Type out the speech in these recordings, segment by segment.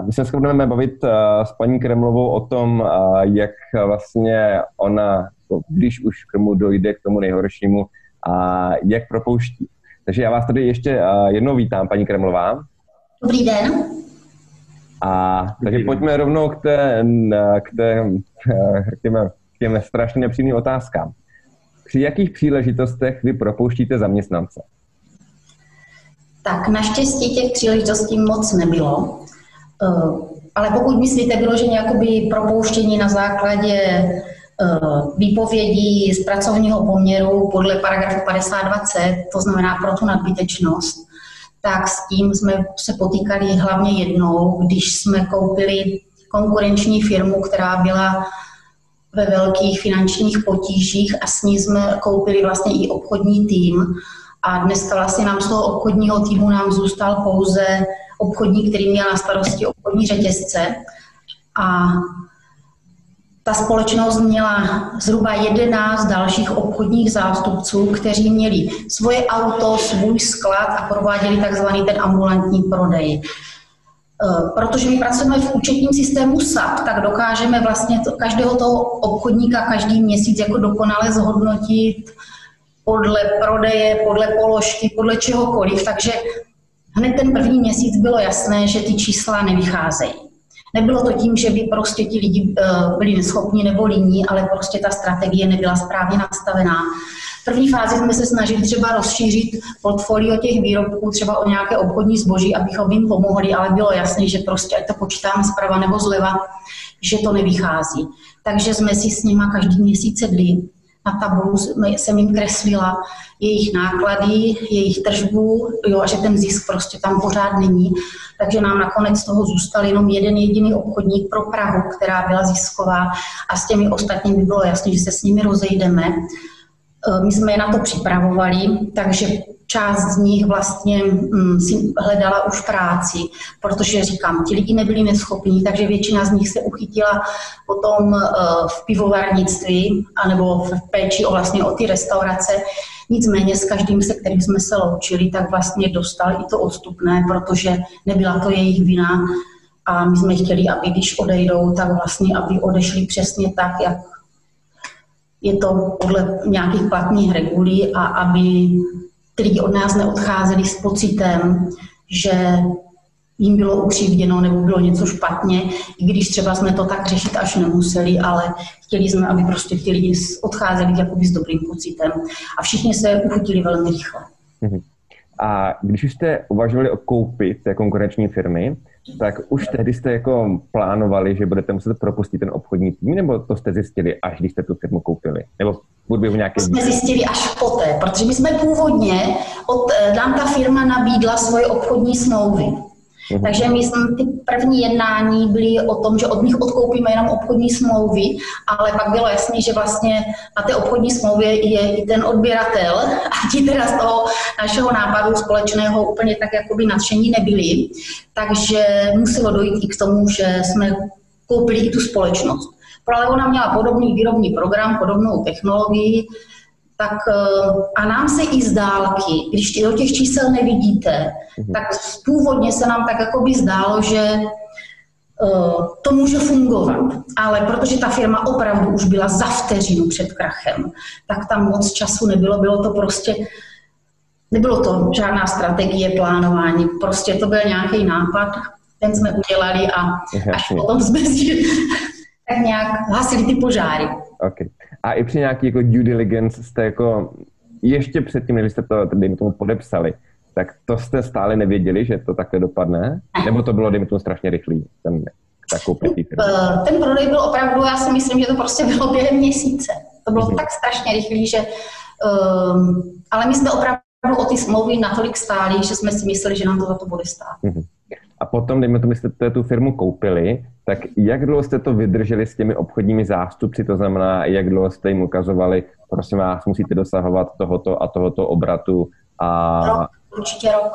My se budeme bavit uh, s paní Kremlovou o tom, uh, jak vlastně ona, když už k tomu dojde, k tomu nejhoršímu, a jak propouští. Takže já vás tady ještě uh, jednou vítám, paní Kremlová. Dobrý den. A takže pojďme rovnou k, té, k, té, k, těm, k těm strašně nepřímým otázkám. Při jakých příležitostech vy propouštíte zaměstnance? Tak naštěstí těch příležitostí moc nebylo. Eh, ale pokud myslíte vyloženě jakoby propouštění na základě eh, výpovědí z pracovního poměru podle paragrafu 52c, to znamená pro tu nadbytečnost, tak s tím jsme se potýkali hlavně jednou, když jsme koupili konkurenční firmu, která byla ve velkých finančních potížích a s ní jsme koupili vlastně i obchodní tým. A dneska vlastně nám z toho obchodního týmu nám zůstal pouze obchodník, který měl na starosti obchodní řetězce. A ta společnost měla zhruba 11 dalších obchodních zástupců, kteří měli svoje auto, svůj sklad a prováděli takzvaný ten ambulantní prodej. E, protože my pracujeme v účetním systému SAP, tak dokážeme vlastně to, každého toho obchodníka každý měsíc jako dokonale zhodnotit podle prodeje, podle položky, podle čehokoliv. Takže hned ten první měsíc bylo jasné, že ty čísla nevycházejí. Nebylo to tím, že by prostě ti lidi eh, byli neschopní nebo líní, ale prostě ta strategie nebyla správně nastavená. V první fázi jsme se snažili třeba rozšířit portfolio těch výrobků, třeba o nějaké obchodní zboží, abychom jim pomohli, ale bylo jasné, že prostě, ať to počítáme zprava nebo zleva, že to nevychází. Takže jsme si s nima každý měsíc sedli na tabulu jsem jim kreslila jejich náklady, jejich tržbu, jo, a že ten zisk prostě tam pořád není. Takže nám nakonec z toho zůstal jenom jeden jediný obchodník pro Prahu, která byla zisková a s těmi ostatními bylo jasné, že se s nimi rozejdeme. Eh, my jsme je na to připravovali, takže část z nich vlastně mm, si hledala už práci, protože říkám, ti lidi nebyli neschopní, takže většina z nich se uchytila potom eh, v pivovarnictví anebo v péči o vlastně o ty restaurace. Nicméně s každým, se kterým jsme se loučili, tak vlastně dostal i to odstupné, protože nebyla to jejich vina, a my jsme chtěli, aby když odejdou, tak vlastně, aby odešli přesně tak, jak je to podle nějakých platných regulí a aby ty lidi od nás neodcházeli s pocitem, že jim bylo ukřivděno nebo bylo něco špatně, i když třeba jsme to tak řešit až nemuseli, ale chtěli jsme, aby prostě ti lidi odcházeli jakoby s dobrým pocitem. A všichni se uchutili velmi rychle. Mhm. A když jste uvažovali o koupi té konkurenční firmy, tak už tehdy jste jako plánovali, že budete muset propustit ten obchodní tým, nebo to jste zjistili, až když jste tu firmu koupili? Nebo v nějaké... To jsme zjistili až poté, protože my jsme původně, od, nám ta firma nabídla svoje obchodní smlouvy. Mhm. Takže my jsme ty první jednání byly o tom, že od nich odkoupíme jenom obchodní smlouvy, ale pak bylo jasné, že vlastně na té obchodní smlouvě je i ten odběratel a ti teda z toho našeho nápadu společného úplně tak jakoby nadšení nebyli. Takže muselo dojít i k tomu, že jsme koupili i tu společnost. Ale ona měla podobný výrobní program, podobnou technologii, tak eh, a nám se i z dálky, když do těch čísel nevidíte, mhm. tak původně se nám tak jako by zdálo, že eh, to může fungovat. Ale protože ta firma opravdu už byla za vteřinu před krachem, tak tam moc času nebylo, bylo to prostě Nebylo to žádná strategie plánování, prostě to byl nějaký nápad, ten jsme udělali a až potom jsme si tak nějak hasili ty požáry. Okay. A i při nějaký jako due diligence jste jako ještě předtím, než jste to, dejme tomu, podepsali, tak to jste stále nevěděli, že to takhle dopadne? Nebo to bylo, dejme tomu, strašně rychlý, ten, eh, Ten prodej byl opravdu, já si myslím, že to prostě bylo během měsíce. To bylo mm-hmm. tak strašně rychlý, že... Um, ale my jsme opravdu o ty smlouvy natolik stáli, že jsme si mysleli, že nám to za to bude stát. Mm-hmm. A potom, dejme tomu, jste tu firmu koupili, tak jak dlouho jste to vydrželi s těmi obchodními zástupci, to znamená, jak dlouho jste jim ukazovali, prosím vás, musíte dosahovat tohoto a tohoto obratu a... Rok, určitě rok.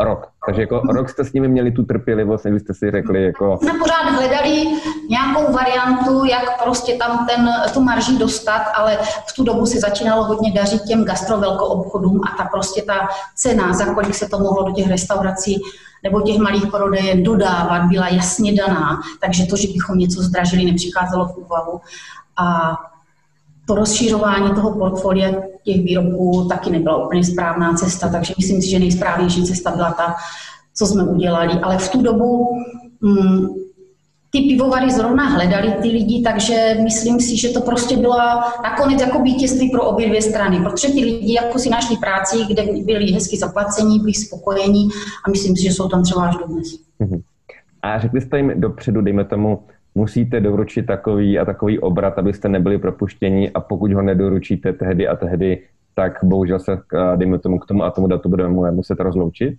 Rok. Takže jako rok jste s nimi měli tu trpělivost, kdy jste si řekli jako... Jsme pořád hledali nějakou variantu, jak prostě tam ten, tu marží dostat, ale v tu dobu se začínalo hodně dařit těm gastrovelkoobchodům a ta prostě ta cena, za kolik se to mohlo do těch restaurací nebo těch malých prodejen dodávat byla jasně daná, takže to, že bychom něco zdražili, nepřicházelo v úvahu. A to rozšířování toho portfolia těch výrobků taky nebyla úplně správná cesta, takže myslím si, že nejsprávnější cesta byla ta, co jsme udělali. Ale v tu dobu mm, ty pivovary zrovna hledali ty lidi, takže myslím si, že to prostě byla nakonec jako vítězství pro obě dvě strany, protože ti lidi jako si našli práci, kde byli hezky zaplacení, byli spokojení a myslím si, že jsou tam třeba až dodnes. Mhm. A řekli jste jim dopředu, dejme tomu, musíte doručit takový a takový obrat, abyste nebyli propuštěni a pokud ho nedoručíte tehdy a tehdy, tak bohužel se, dejme tomu, k tomu a tomu datu budeme muset rozloučit?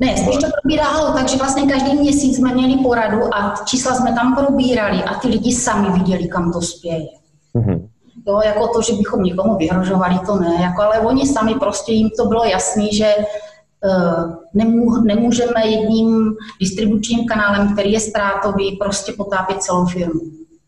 Ne, spíš to probíralo, takže vlastně každý měsíc jsme měli poradu a čísla jsme tam probírali a ty lidi sami viděli, kam to spěje. Mm-hmm. Jo, jako to, že bychom někomu vyhrožovali, to ne, jako, ale oni sami prostě jim to bylo jasný, že uh, nemů, nemůžeme jedním distribučním kanálem, který je ztrátový, prostě potápět celou firmu.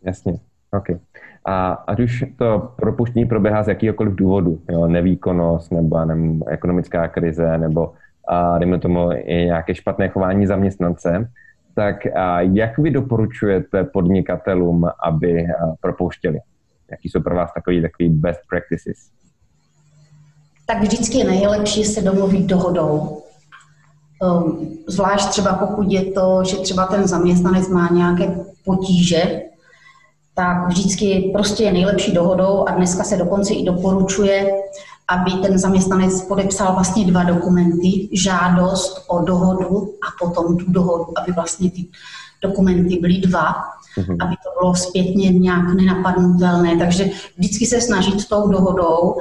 Jasně, OK. A ať už to propuštění proběhá z jakýkoliv důvodu, jo, nevýkonnost nebo nevím, ekonomická krize nebo a dejme tomu i nějaké špatné chování zaměstnance, tak jak vy doporučujete podnikatelům, aby propouštěli? Jaký jsou pro vás takový, takový best practices? Tak vždycky je nejlepší se domluvit dohodou. Um, zvlášť třeba pokud je to, že třeba ten zaměstnanec má nějaké potíže, tak vždycky prostě je nejlepší dohodou a dneska se dokonce i doporučuje, aby ten zaměstnanec podepsal vlastně dva dokumenty, žádost o dohodu a potom tu dohodu, aby vlastně ty dokumenty byly dva, mm-hmm. aby to bylo zpětně nějak nenapadnutelné. Takže vždycky se snažit s tou dohodou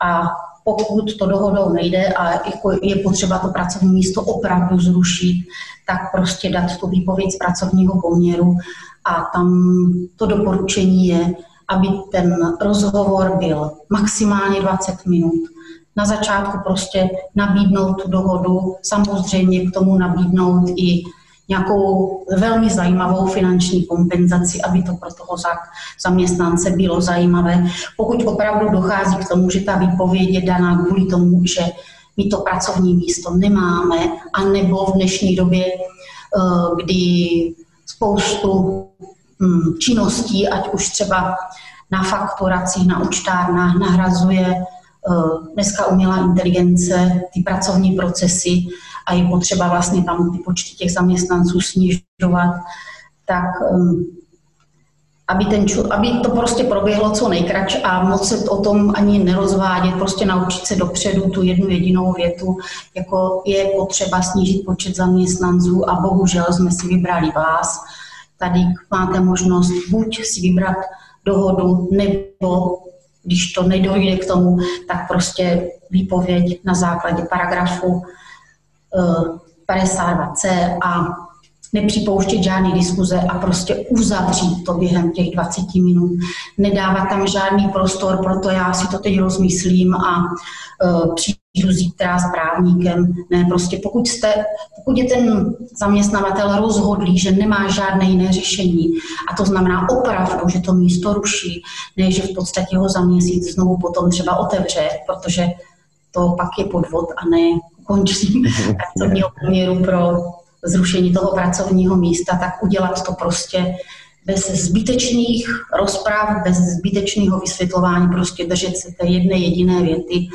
a pokud to dohodou nejde a jako je potřeba to pracovní místo opravdu zrušit, tak prostě dát tu výpověď z pracovního poměru a tam to doporučení je, aby ten rozhovor byl maximálně 20 minut. Na začátku prostě nabídnout tu dohodu, samozřejmě k tomu nabídnout i nějakou velmi zajímavou finanční kompenzaci, aby to pro toho zaměstnance bylo zajímavé. Pokud opravdu dochází k tomu, že ta výpověď je daná kvůli tomu, že my to pracovní místo nemáme, anebo v dnešní době, eh, kdy spoustu činností, ať už třeba na fakturacích, na účtárnách nahrazuje eh, dneska umělá inteligence, ty pracovní procesy a je potřeba vlastně tam ty počty těch zaměstnanců snižovat, tak ehm, aby, ten, aby to prostě proběhlo co nejkrač a moc se o tom ani nerozvádět, prostě naučit se dopředu tu jednu jedinou větu, jako je potřeba snížit počet zaměstnanců a bohužel jsme si vybrali vás. Tady máte možnost buď si vybrat dohodu, nebo když to nedojde k tomu, tak prostě výpověď na základě paragrafu 52c eh, a nepřipouštět žádné diskuze a prostě uzavřít to během těch 20 minut. Nedávat tam žádný prostor, proto já si to teď rozmyslím a uh, přijdu zítra s právníkem. Ne, prostě pokud, jste, pokud je ten zaměstnavatel rozhodlý, že nemá žádné jiné řešení, a to znamená opravdu, že to místo ruší, ne, že v podstatě ho za měsíc znovu potom třeba otevře, protože to pak je podvod a ne končí pracovního poměru pro zrušení toho pracovního místa, tak udělat to prostě bez zbytečných rozpráv, bez zbytečného vysvětlování, prostě držet se té jedné jediné věty.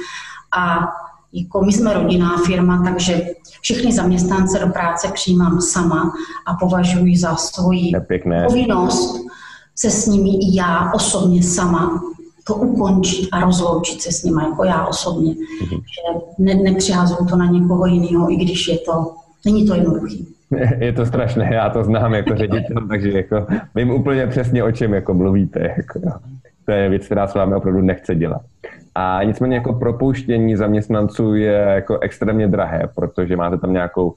A jako my jsme rodinná firma, takže všechny zaměstnance do práce přijímám sama a považuji za svoji povinnost se s nimi i já osobně sama to ukončit a rozloučit se s nimi jako já osobně. Mm-hmm. Že ne, nepřihazuju to na někoho jiného, i když je to Není to jednoduché. Je to strašné, já to znám jako ředitel, takže jako vím úplně přesně, o čem jako mluvíte. Jako, no. To je věc, která s vámi opravdu nechce dělat. A nicméně jako propouštění zaměstnanců je jako extrémně drahé, protože máte tam nějakou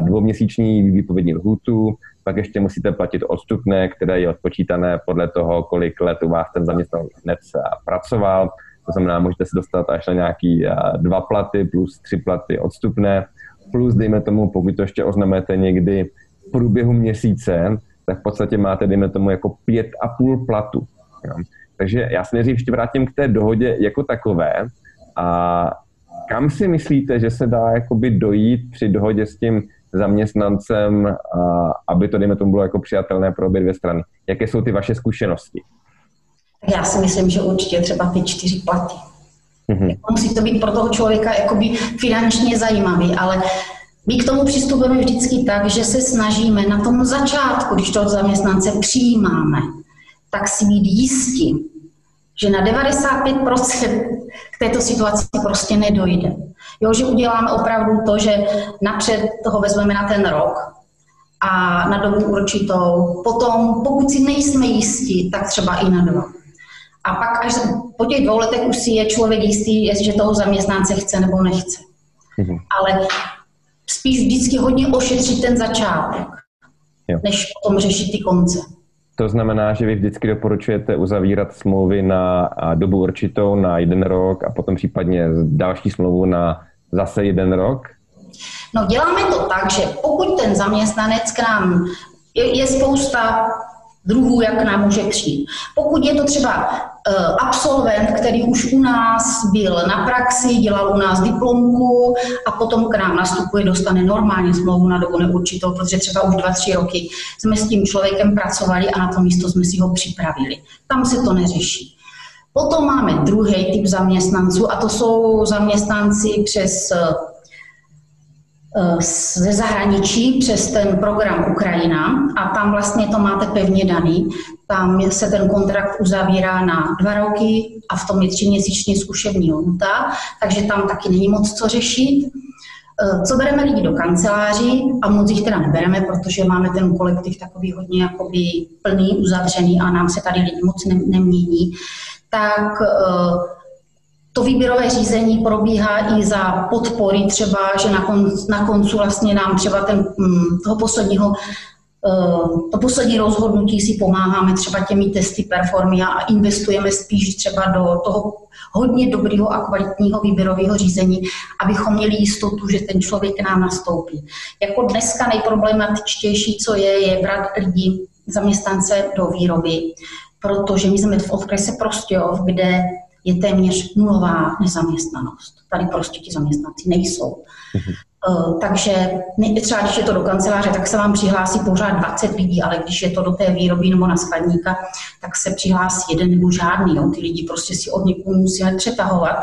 dvouměsíční výpovědní lhůtu, pak ještě musíte platit odstupné, které je odpočítané podle toho, kolik let u vás ten zaměstnanec pracoval. To znamená, můžete se dostat až na nějaký dva platy plus tři platy odstupné plus, dejme tomu, pokud to ještě oznamujete někdy v průběhu měsíce, tak v podstatě máte, dejme tomu, jako pět a půl platu. Jo. Takže já se nejdřív ještě vrátím k té dohodě jako takové a kam si myslíte, že se dá jakoby dojít při dohodě s tím zaměstnancem, a aby to, dejme tomu, bylo jako přijatelné pro obě dvě strany? Jaké jsou ty vaše zkušenosti? Já si myslím, že určitě třeba ty čtyři platy. Mm-hmm. Musí to být pro toho člověka jakoby finančně zajímavý, ale my k tomu přistupujeme vždycky tak, že se snažíme na tom začátku, když toho zaměstnance přijímáme, tak si být jistí, že na 95% k této situaci prostě nedojde. Jo, že uděláme opravdu to, že napřed toho vezmeme na ten rok a na dobu určitou. Potom, pokud si nejsme jistí, tak třeba i na dva. A pak až po těch dvou letech už si je člověk jistý, jestli toho zaměstnance chce nebo nechce. Mm-hmm. Ale spíš vždycky hodně ošetřit ten začátek, jo. než potom řešit ty konce. To znamená, že vy vždycky doporučujete uzavírat smlouvy na dobu určitou, na jeden rok a potom případně další smlouvu na zase jeden rok? No děláme to tak, že pokud ten zaměstnanec k nám, je, je spousta druhů, jak nám může přijít. Pokud je to třeba absolvent, který už u nás byl na praxi, dělal u nás diplomku a potom k nám nastupuje, dostane normálně smlouvu na dobu neurčitou, protože třeba už dva, tři roky jsme s tím člověkem pracovali a na to místo jsme si ho připravili. Tam se to neřeší. Potom máme druhý typ zaměstnanců a to jsou zaměstnanci přes Eh, ze zahraničí přes ten program Ukrajina a tam vlastně to máte pevně daný. Tam se ten kontrakt uzavírá na dva roky a v tom je tříměsíční zkušební lhůta, takže tam taky není moc co řešit. Eh, co bereme lidi do kanceláří a moc jich teda nebereme, protože máme ten kolektiv takový hodně jakoby plný, uzavřený a nám se tady lidi moc nemění, tak uh, to výběrové řízení probíhá i za podpory třeba, že na, kon, na koncu vlastně nám třeba ten, mm, toho posledního eh, to poslední rozhodnutí si pomáháme třeba těmi testy performy a investujeme spíš třeba do toho hodně dobrého a kvalitního výběrového řízení, abychom měli jistotu, že ten člověk k nám nastoupí. Jako dneska nejproblematičtější, co je, je brát lidi, zaměstnance do výroby, protože my jsme v okrese Prostějov, kde je téměř nulová nezaměstnanost. Tady prostě ti zaměstnanci nejsou. Mm-hmm. Takže třeba když je to do kanceláře, tak se vám přihlásí pořád 20 lidí, ale když je to do té výroby nebo na skladníka, tak se přihlásí jeden nebo žádný. Jo. Ty lidi prostě si od někud musíme přetahovat.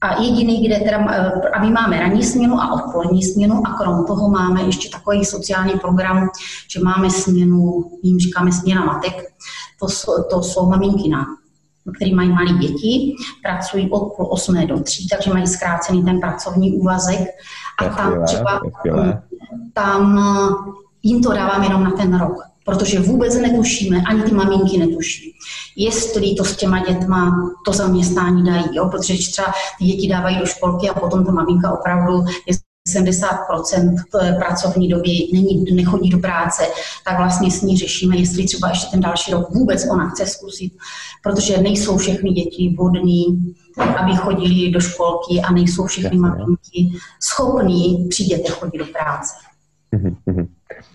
A jediný, kde teda, eh, a my máme ranní směnu a odpolední směnu a krom toho máme ještě takový sociální program, že máme směnu, jim říkáme směna matek, to, to jsou maminky na který mají malé děti, pracují od půl osmé do tří, takže mají zkrácený ten pracovní úvazek. A tam třeba tam eh, jim to dávám jenom na ten rok, protože vůbec netušíme, ani ty maminky netuší, jestli to s těma dětma to zaměstnání dají, jo? protože třeba ty děti dávají do školky a potom ta maminka opravdu je 70% pracovní doby není, nechodí do práce, tak vlastně s ní řešíme, jestli třeba ještě ten další rok vůbec ona chce zkusit, protože nejsou všechny děti vhodní, aby chodili do školky a nejsou všechny maminky schopní při dětech chodit do práce. Mhm, mhm.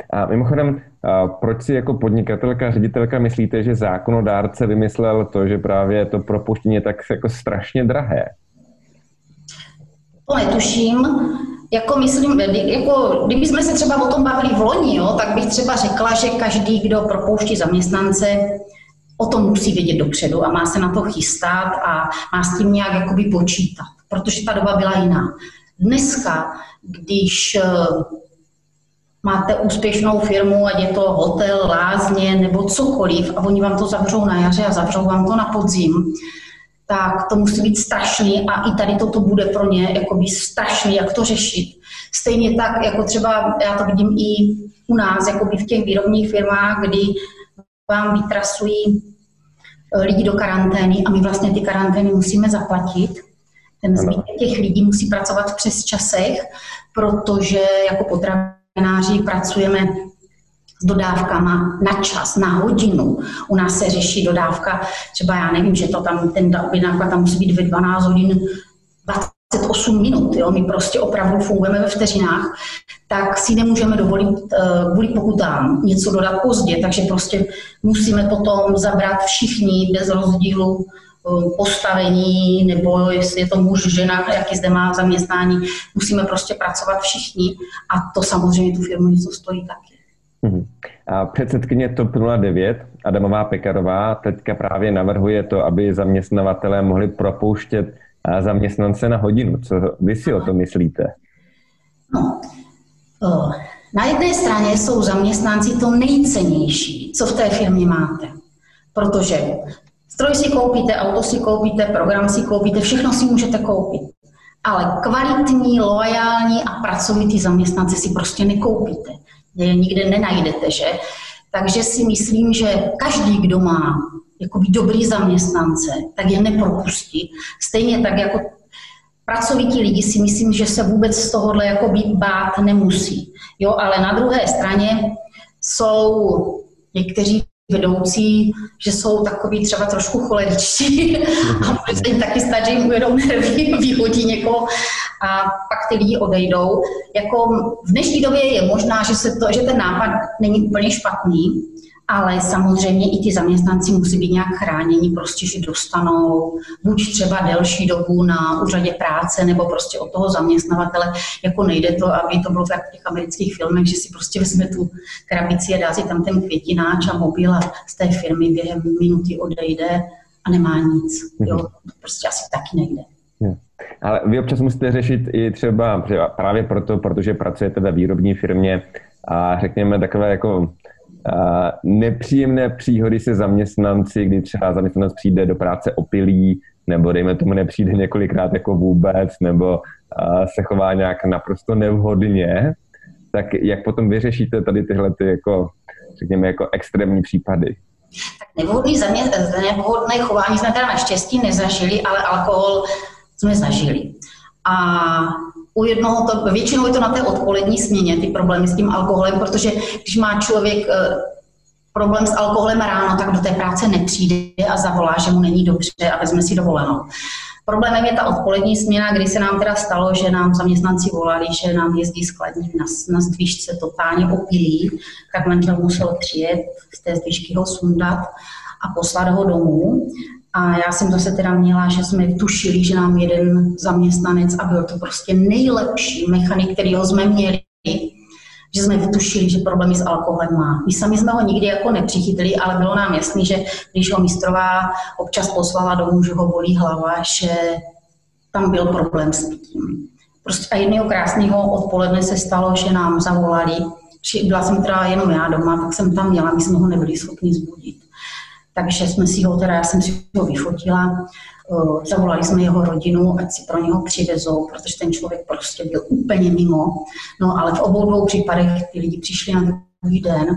A mimochodem, proč si jako podnikatelka, ředitelka myslíte, že zákonodárce vymyslel to, že právě to propuštění je tak jako strašně drahé? To netuším jako myslím, jako, kdybychom se třeba o tom bavili v loni, jo, tak bych třeba řekla, že každý, kdo propouští zaměstnance, o tom musí vědět dopředu a má se na to chystat a má s tím nějak jakoby počítat, protože ta doba byla jiná. Dneska, když eh, máte úspěšnou firmu, ať je to hotel, lázně nebo cokoliv a oni vám to zavřou na jaře a zavřou vám to na podzim, tak to musí být strašný a i tady toto bude pro ně jakoby strašný, jak to řešit. Stejně tak, jako třeba já to vidím i u nás, jakoby v těch výrobních firmách, kdy vám vytrasují eh, lidi do karantény a my vlastně ty karantény musíme zaplatit. Ten zbytek těch lidí musí pracovat přes časech, protože jako potravináři pracujeme s dodávkama na čas, na hodinu. U nás se řeší dodávka, třeba já nevím, že to tam, ten náklad tam musí být ve 12 hodin 28 minut, jo? my prostě opravdu fungujeme ve vteřinách, tak si nemůžeme dovolit uh, kvůli pokutám něco dodat pozdě, takže prostě musíme potom zabrat všichni bez rozdílu postavení, nebo jestli je to muž, žena, jaký zde má zaměstnání. Musíme prostě pracovat všichni a to samozřejmě tu firmu něco stojí taky. Mhm. A předsedkyně TOP 09, Adamová Pekarová, teďka právě navrhuje to, aby zaměstnavatelé mohli propouštět zaměstnance na hodinu. Co vy si o to myslíte? No, na jedné straně jsou zaměstnanci to nejcennější, co v té firmě máte. Protože stroj si koupíte, auto si koupíte, program si koupíte, všechno si můžete koupit. Ale kvalitní, loajální a pracovitý zaměstnanci si prostě nekoupíte. Nikde nenajdete, že? Takže si myslím, že každý, kdo má jakoby dobrý zaměstnance, tak je nepropustí. Stejně tak jako pracovití lidi si myslím, že se vůbec z tohohle jakoby bát nemusí. Jo, ale na druhé straně jsou někteří vedoucí, že jsou takový třeba trošku choleričtí a se jim taky stát, že jim ujedou nervy, vyhodí někoho a pak ty lidi odejdou. Jako v dnešní době je možná, že, se to, že ten nápad není úplně špatný, ale samozřejmě i ty zaměstnanci musí být nějak chráněni, prostě, že dostanou buď třeba delší dobu na úřadě práce, nebo prostě od toho zaměstnavatele, jako nejde to, aby to bylo v těch amerických filmech, že si prostě vezme tu krabici a dá si tam ten květináč a mobil a z té firmy během minuty odejde a nemá nic. Jo, to prostě asi taky nejde. Ale vy občas musíte řešit i třeba právě proto, protože pracujete ve výrobní firmě a řekněme takové jako nepříjemné příhody se zaměstnanci, kdy třeba zaměstnanec přijde do práce opilý, nebo dejme tomu nepřijde několikrát jako vůbec, nebo se chová nějak naprosto nevhodně, tak jak potom vyřešíte tady tyhle ty jako, řekněme, jako extrémní případy? Tak nevhodný, zamě, nevhodné chování jsme teda naštěstí nezažili, ale alkohol jsme zažili. A u jednoho to, většinou je to na té odpolední směně, ty problémy s tím alkoholem, protože když má člověk eh, problém s alkoholem ráno, tak do té práce nepřijde a zavolá, že mu není dobře a vezme si dovolenou. Problémem je ta odpolední směna, kdy se nám teda stalo, že nám zaměstnanci volali, že nám jezdí skladník na, na zdvížce totálně opilý, tak manžel musel přijet z té zdvížky ho sundat a poslat ho domů. A já jsem zase teda měla, že jsme tušili, že nám jeden zaměstnanec a byl to prostě nejlepší mechanik, který ho jsme měli, že jsme vytušili, že problémy s alkoholem má. My sami jsme ho nikdy jako nepřichytili, ale bylo nám jasný, že když ho mistrová občas poslala domů, že ho bolí hlava, že tam byl problém s pitím. Prostě a jedného krásného odpoledne se stalo, že nám zavolali, byla jsem teda jenom já doma, tak jsem tam měla, my jsme ho nebyli schopni zbudit. Takže jsme si ho teda, já jsem si ho vyfotila, eh, zavolali jsme jeho rodinu, ať si pro něho přivezou, protože ten člověk prostě byl úplně mimo. No ale v obou dvou případech ty lidi přišli na druhý den,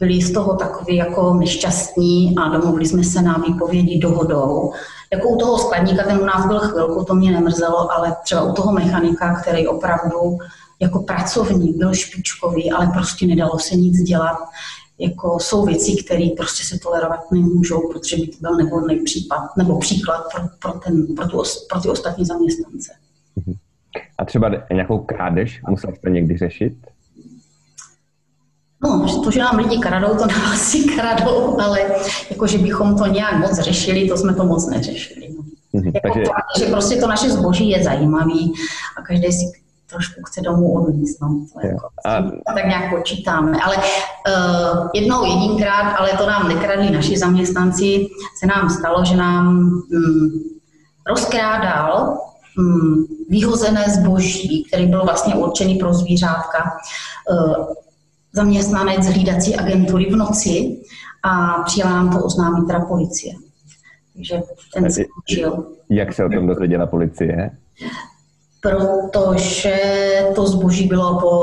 byli z toho takový jako nešťastní a domluvili jsme se na výpovědi dohodou. Jako u toho skladníka, ten u nás byl chvilku, to mě nemrzelo, ale třeba u toho mechanika, který opravdu jako pracovník byl špičkový, ale prostě nedalo se nic dělat jako jsou věci, které prostě se tolerovat nemůžou, protože by to byl nevhodný případ nebo příklad pro, pro, ten, pro, tu, pro ty ostatní zaměstnance. A třeba nějakou krádež musel jste někdy řešit? No, to, že nám lidi kradou, to nám asi kradou, ale jako, že bychom to nějak moc řešili, to jsme to moc neřešili. No. Mm-hmm, jako, takže... že prostě to naše zboží je zajímavý a každý si trošku chce domů odníst. No. To jako, a... Tak nějak počítáme. Ale uh, jednou jedinkrát, ale to nám nekradli naši zaměstnanci, se nám stalo, že nám um, rozkrádal um, vyhozené zboží, který byl vlastně určený pro zvířátka, uh, zaměstnanec hlídací agentury v noci a přijela nám to oznámit teda policie. Takže ten skončil. Jak se o tom dozvěděla policie? Protože to zboží bylo po,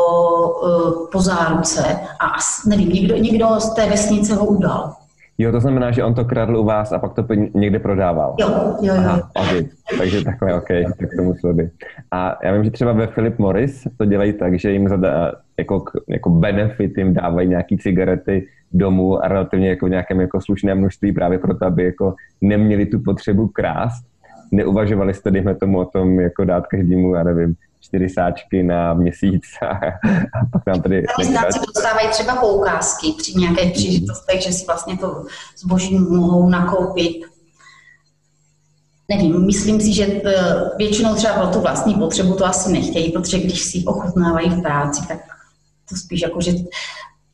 eh, po záruce a nevím, někdo, někdo z té vesnice ho udal. Jo, to znamená, že on to kradl u vás a pak to někde prodával. Jo, jo, jo. Aha, okay. Takže takhle, OK, tak to muselo být. A já vím, že třeba ve Philip Morris to dělají tak, že jim zada, jako, jako benefit jim dávají nějaký cigarety domů a relativně jako v nějakém jako slušném množství právě proto, aby jako neměli tu potřebu krást neuvažovali jste, dejme tomu, o tom, jako dát každému, já nevím, čtyři sáčky na měsíc a, a pak nám tady... Zaměstnanci dostávají třeba poukázky při nějaké příležitostech, že si vlastně to zboží mohou nakoupit. nevím, myslím si, že eh, většinou třeba pro tu vlastní potřebu to asi nechtějí, protože když si ochutnávají v práci, tak to spíš jako, že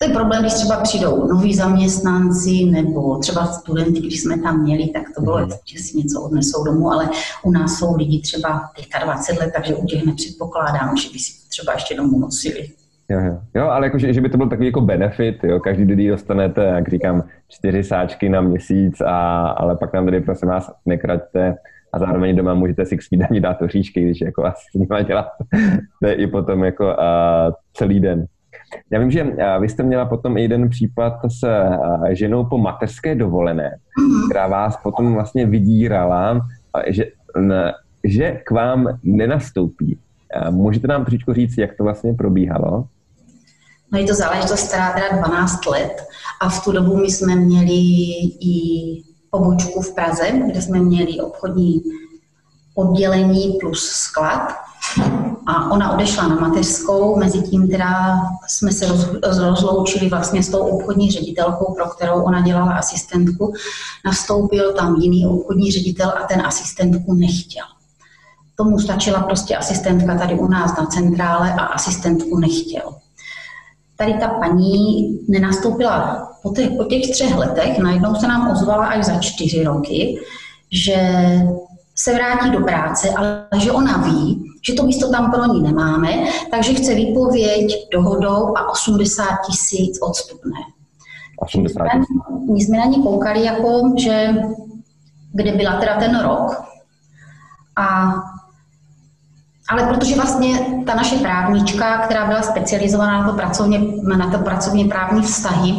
to je problém, když třeba přijdou noví zaměstnanci nebo třeba studenti, když jsme tam měli, tak to bylo, mm. že si něco odnesou domů, ale u nás jsou lidi třeba 25 let, takže u těch nepředpokládám, že by si to třeba ještě domů nosili. Jo, jo. jo ale jako, že, by to byl takový jako benefit, jo, každý den dostanete, jak říkám, čtyři sáčky na měsíc, a, ale pak nám tady prosím vás nekraťte a zároveň doma můžete si k snídani dát oříšky, když jako asi s nima děláte i potom jako a, celý den. Já vím, že vy jste měla potom i jeden případ s ženou po mateřské dovolené, která vás potom vlastně vydírala, že, že k vám nenastoupí. Můžete nám trošičku říct, jak to vlastně probíhalo? No je to záležitost, která teda 12 let a v tu dobu my jsme měli i pobočku v Praze, kde jsme měli obchodní oddělení plus sklad a ona odešla na mateřskou, mezi tím teda jsme se rozloučili vlastně s tou obchodní ředitelkou, pro kterou ona dělala asistentku. Nastoupil tam jiný obchodní ředitel a ten asistentku nechtěl. Tomu stačila prostě asistentka tady u nás na centrále a asistentku nechtěl. Tady ta paní nenastoupila po těch, po těch třech letech, najednou se nám ozvala až za čtyři roky, že se vrátí do práce, ale že ona ví, že to místo tam pro ní nemáme, takže chce výpověď dohodou a 80 tisíc odstupné. 80 My jsme na ní koukali, jako, že kde byla teda ten rok. A, ale protože vlastně ta naše právnička, která byla specializovaná na to pracovně, na to pracovně právní vztahy,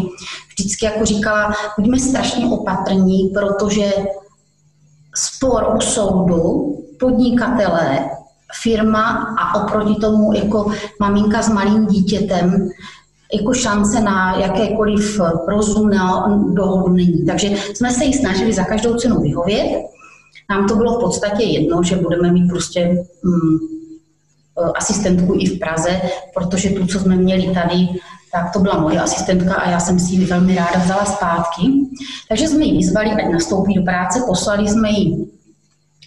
vždycky jako říkala, buďme strašně opatrní, protože spor u soudu, podnikatelé, firma a oproti tomu jako maminka s malým dítětem jako šance na jakékoliv rozumné dohodu není. Takže jsme se jí snažili za každou cenu vyhovět. Nám to bylo v podstatě jedno, že budeme mít prostě mm, asistentku i v Praze, protože tu, co jsme měli tady, tak to byla moje asistentka a já jsem si ji velmi ráda vzala zpátky. Takže jsme ji vyzvali, ať nastoupí do práce, poslali jsme ji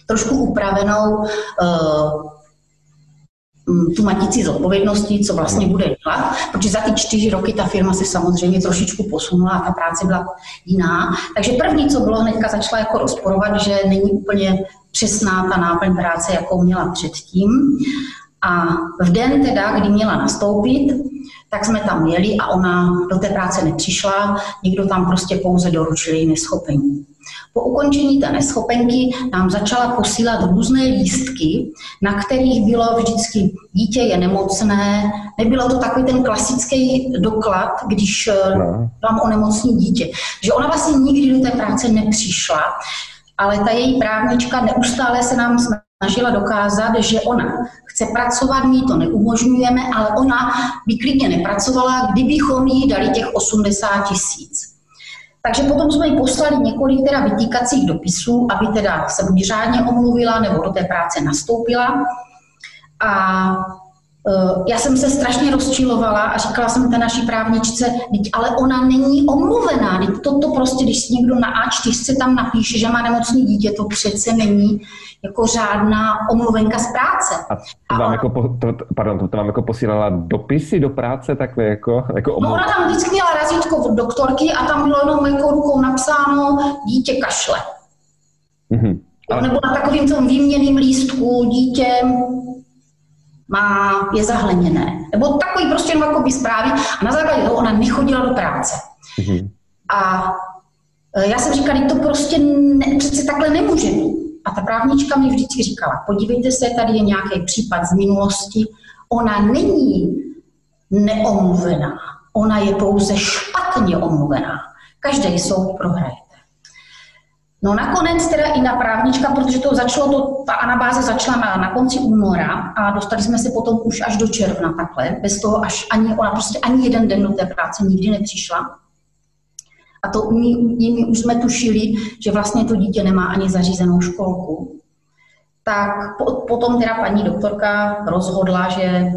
trošku upravenou uh, tu matici zodpovědnosti, co vlastně bude dělat, protože za ty čtyři roky ta firma se samozřejmě trošičku posunula a ta práce byla jiná. Takže první, co bylo, hnedka začala jako rozporovat, že není úplně přesná ta náplň práce, jakou měla předtím. A v den teda, kdy měla nastoupit, tak jsme tam jeli a ona do té práce nepřišla, někdo tam prostě pouze doručil její neschopení. Po ukončení té neschopenky nám začala posílat různé lístky, na kterých bylo vždycky dítě je nemocné. Nebylo to takový ten klasický doklad, když eh, no. vám onemocní dítě. Že ona vlastně nikdy do té práce nepřišla, ale ta její právnička neustále se nám snažila dokázat, že ona chce pracovat, my to neumožňujeme, ale ona by klidně nepracovala, kdybychom jí dali těch 80 tisíc. Takže potom jsme jí poslali několik teda vytýkacích dopisů, aby teda se buď řádně omluvila nebo do té práce nastoupila. A já jsem se strašně rozčilovala a říkala jsem té naší právničce, ale ona není omluvená, teď to, to prostě, když si někdo na A4 tam napíše, že má nemocný dítě, to přece není jako řádná omluvenka z práce. A to vám, a jako, to, pardon, to, to vám jako posílala dopisy do práce takhle jako, jako No ona tam vždycky měla razítko od doktorky a tam bylo jenom jako rukou napsáno dítě kašle. Mm-hmm. Ale... Nebo na takovým tom výměným lístku dítě má, je zahleněné. Nebo takový prostě jenom jako by zprávy a na základě toho ona nechodila do práce. Mm-hmm. A e, já jsem říkala, to prostě ne, přece takhle nemůže být. A ta právnička mi vždycky říkala, podívejte se, tady je nějaký případ z minulosti, ona není neomluvená, ona je pouze špatně omluvená. Každý soud prohrajete. No nakonec teda i na právnička, protože to začalo, to, ta anabáze začala na, na konci února a dostali jsme se potom už až do června takhle, bez toho až ani, ona prostě ani jeden den do té práce nikdy nepřišla a to my už jsme tušili, že vlastně to dítě nemá ani zařízenou školku, tak potom teda paní doktorka rozhodla, že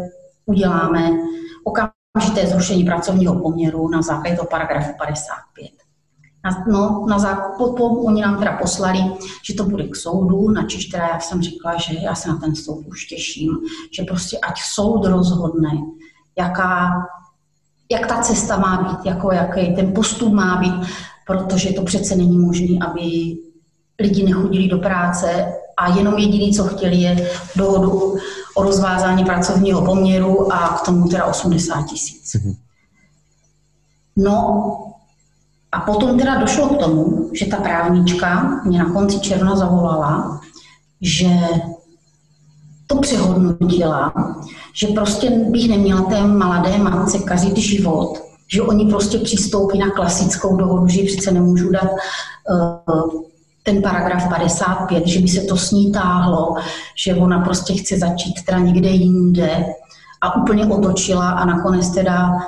uděláme okamžité zrušení pracovního poměru na základě toho paragrafu 55. No, na zákupu oni nám teda poslali, že to bude k soudu, načež teda já jsem řekla, že já se na ten soud už těším, že prostě ať soud rozhodne, jaká, jak ta cesta má být, jako jaký ten postup má být, protože to přece není možné, aby lidi nechodili do práce a jenom jediný, co chtěli, je dohodu o rozvázání pracovního poměru a k tomu teda 80 tisíc. Mhm. No a potom teda došlo k tomu, že ta právnička mě na konci června zavolala, že to přehodnotila, že prostě bych neměla té mladé matce kazit život, že oni prostě přistoupí na klasickou dohodu, že přece nemůžu dát uh, ten paragraf 55, že by se to s ní táhlo, že ona prostě chce začít teda někde jinde. A úplně otočila a nakonec teda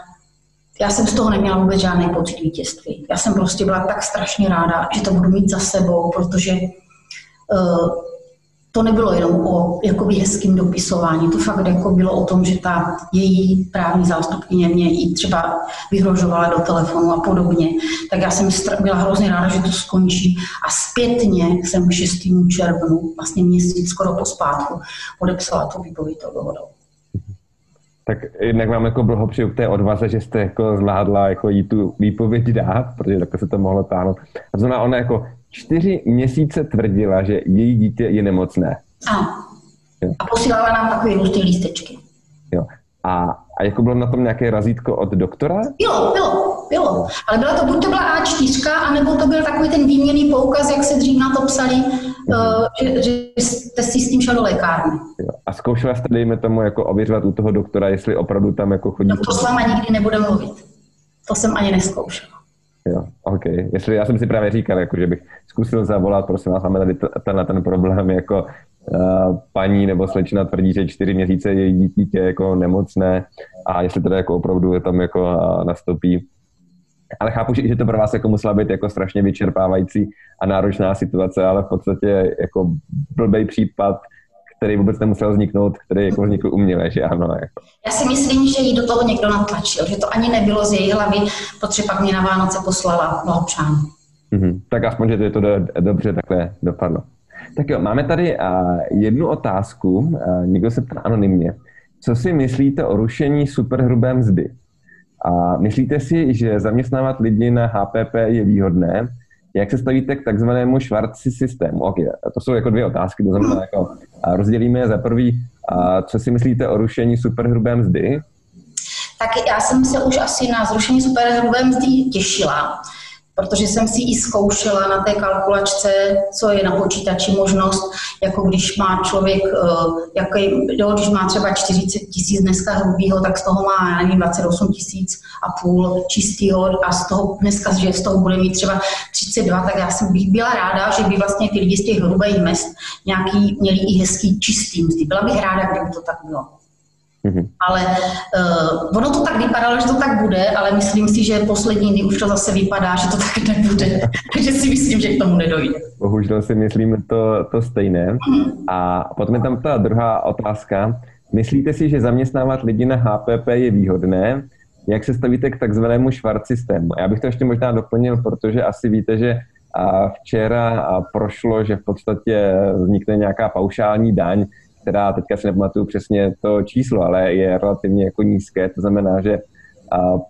já jsem z toho neměla vůbec žádný pocit vítězství. Já jsem prostě byla tak strašně ráda, že to budu mít za sebou, protože uh, to nebylo jenom o jakoby hezkým dopisování, to fakt jako bylo o tom, že ta její právní zástupkyně mě i třeba vyhrožovala do telefonu a podobně. Tak já jsem byla hrozně ráda, že to skončí a zpětně jsem k 6. červnu, vlastně měsíc skoro po zpátku, podepsala tu výpověď dohodou. Tak jednak vám jako blahopřeju k té odvaze, že jste jako zvládla jako jí tu výpověď dát, protože takhle se to mohlo táhnout. A to znamená, ona jako čtyři měsíce tvrdila, že její dítě je nemocné. Ano. A posílala nám takové různé lístečky. Jo. A, a jako bylo na tom nějaké razítko od doktora? Jo, bylo, bylo. Ale byla to, buď to byla A4, anebo to byl takový ten výměný poukaz, jak se dřív na to psali, že, že jste si s tím šel do lékárny. Jo. A zkoušela jste, dejme tomu, jako ověřovat u toho doktora, jestli opravdu tam jako chodí? No to s váma nikdy nebude mluvit. To jsem ani neskoušela. Jo, OK. Jestli já jsem si právě říkal, jako, že bych zkusil zavolat, prosím vás, máme tady tenhle ten problém, jako uh, paní nebo slečna tvrdí, že čtyři měsíce její dítě jako nemocné a jestli teda jako opravdu je tam jako uh, nastoupí. Ale chápu, že to pro vás jako musela být jako strašně vyčerpávající a náročná situace, ale v podstatě jako blbý případ, který vůbec nemusel vzniknout, který jako vznikl uměle, že ano. Jako. Já si myslím, že jí do toho někdo natlačil, že to ani nebylo z její hlavy, protože pak mě na Vánoce poslala blahopřání. Mm-hmm. Tak aspoň, že to, to do, dobře takhle dopadlo. Tak jo, máme tady uh, jednu otázku, uh, někdo se ptá anonymně. Co si myslíte o rušení superhrubé mzdy? A myslíte si, že zaměstnávat lidi na HPP je výhodné? Jak se stavíte k takzvanému švarci systému? Okay, to jsou jako dvě otázky, to znamená, jako rozdělíme je za prvý, co si myslíte o rušení superhrubé mzdy? Tak já jsem se už asi na zrušení superhrubé mzdy těšila, protože jsem si i zkoušela na té kalkulačce, co je na počítači možnost, jako když má člověk, eh, jaký, jo, když má třeba 40 tisíc dneska hrubýho, tak z toho má, nevím, 28 tisíc a půl čistýho a z toho dneska, že z toho bude mít třeba 32, tak já jsem bych byla ráda, že by vlastně ty lidi z těch hrubých mest nějaký měli i hezký čistý mzdy. Byla bych ráda, kdyby to tak bylo. Mm-hmm. Ale uh, ono to tak vypadalo, že to tak bude, ale myslím si, že poslední dny už to zase vypadá, že to tak nebude. Takže si myslím, že k tomu nedojde. Bohužel si myslím to, to stejné. Mm-hmm. A potom je tam ta druhá otázka. Myslíte si, že zaměstnávat lidi na HPP je výhodné? Jak se stavíte k takzvanému švart systému? Já bych to ještě možná doplnil, protože asi víte, že a včera prošlo, že v podstatě vznikne nějaká paušální daň, která teďka si nepamatuju přesně to číslo, ale je relativně jako nízké, to znamená, že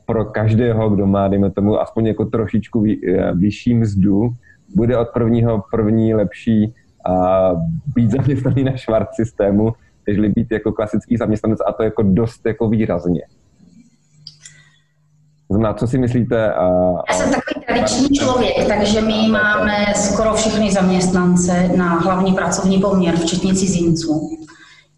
pro každého, kdo má, dejme tomu, aspoň jako trošičku e, vyšší mzdu, bude od prvního první lepší a být zaměstnaný na švart systému, než být jako klasický zaměstnanec a to jako dost jako výrazně. Znamená, co si myslíte? A, Já jsem takový tradiční člověk, takže my máme skoro všechny zaměstnance na hlavní pracovní poměr, včetně cizinců.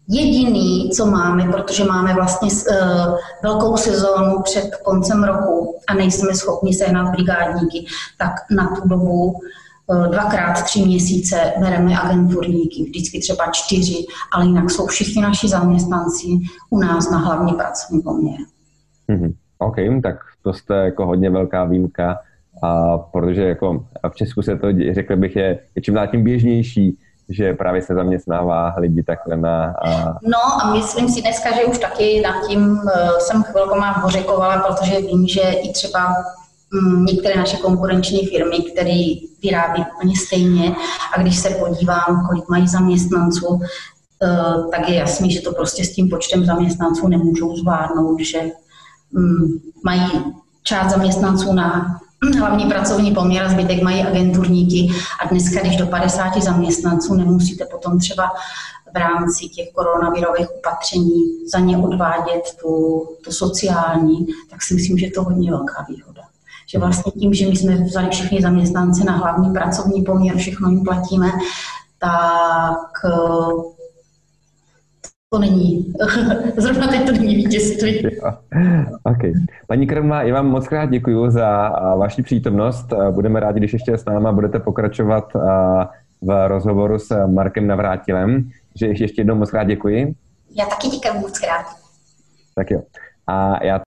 Jediný, co máme, protože máme vlastně uh, velkou sezónu před koncem roku a nejsme schopni sehnat brigádníky, tak na tu dobu uh, dvakrát tři měsíce bereme agenturníky, vždycky třeba čtyři, ale jinak jsou všichni naši zaměstnanci u nás na hlavní pracovní poměr. Mm-hmm. OK, tak to jste jako hodně velká výjimka, a protože jako v Česku se to, řekl bych, je, je čím dál tím běžnější, že právě se zaměstnává lidi takhle na... A... No a myslím si dneska, že už taky nad tím uh, jsem chvilkoma hořekovala, protože vím, že i třeba mm, některé naše konkurenční firmy, které vyrábí úplně stejně a když se podívám, kolik mají zaměstnanců, eh, tak je jasný, že to prostě s tím počtem zaměstnanců nemůžou zvládnout, že mm, mají část zaměstnanců na hlavní pracovní poměr a zbytek mají agenturníky a dneska, když do 50 zaměstnanců nemusíte potom třeba v rámci těch koronavirových opatření za ně odvádět tu, to sociální, tak si myslím, že je to hodně velká výhoda. Že vlastně tím, že my jsme vzali všichni zaměstnance na hlavní pracovní poměr, všechno jim platíme, tak to není, zrovna teď to není vítězství. OK. Paní Krmla, já vám moc krát děkuji za vaši přítomnost. Budeme rádi, když ještě s náma budete pokračovat v rozhovoru s Markem Navrátilem. Že ještě jednou moc krát děkuji. Já taky děkuji moc krát. Tak jo. A já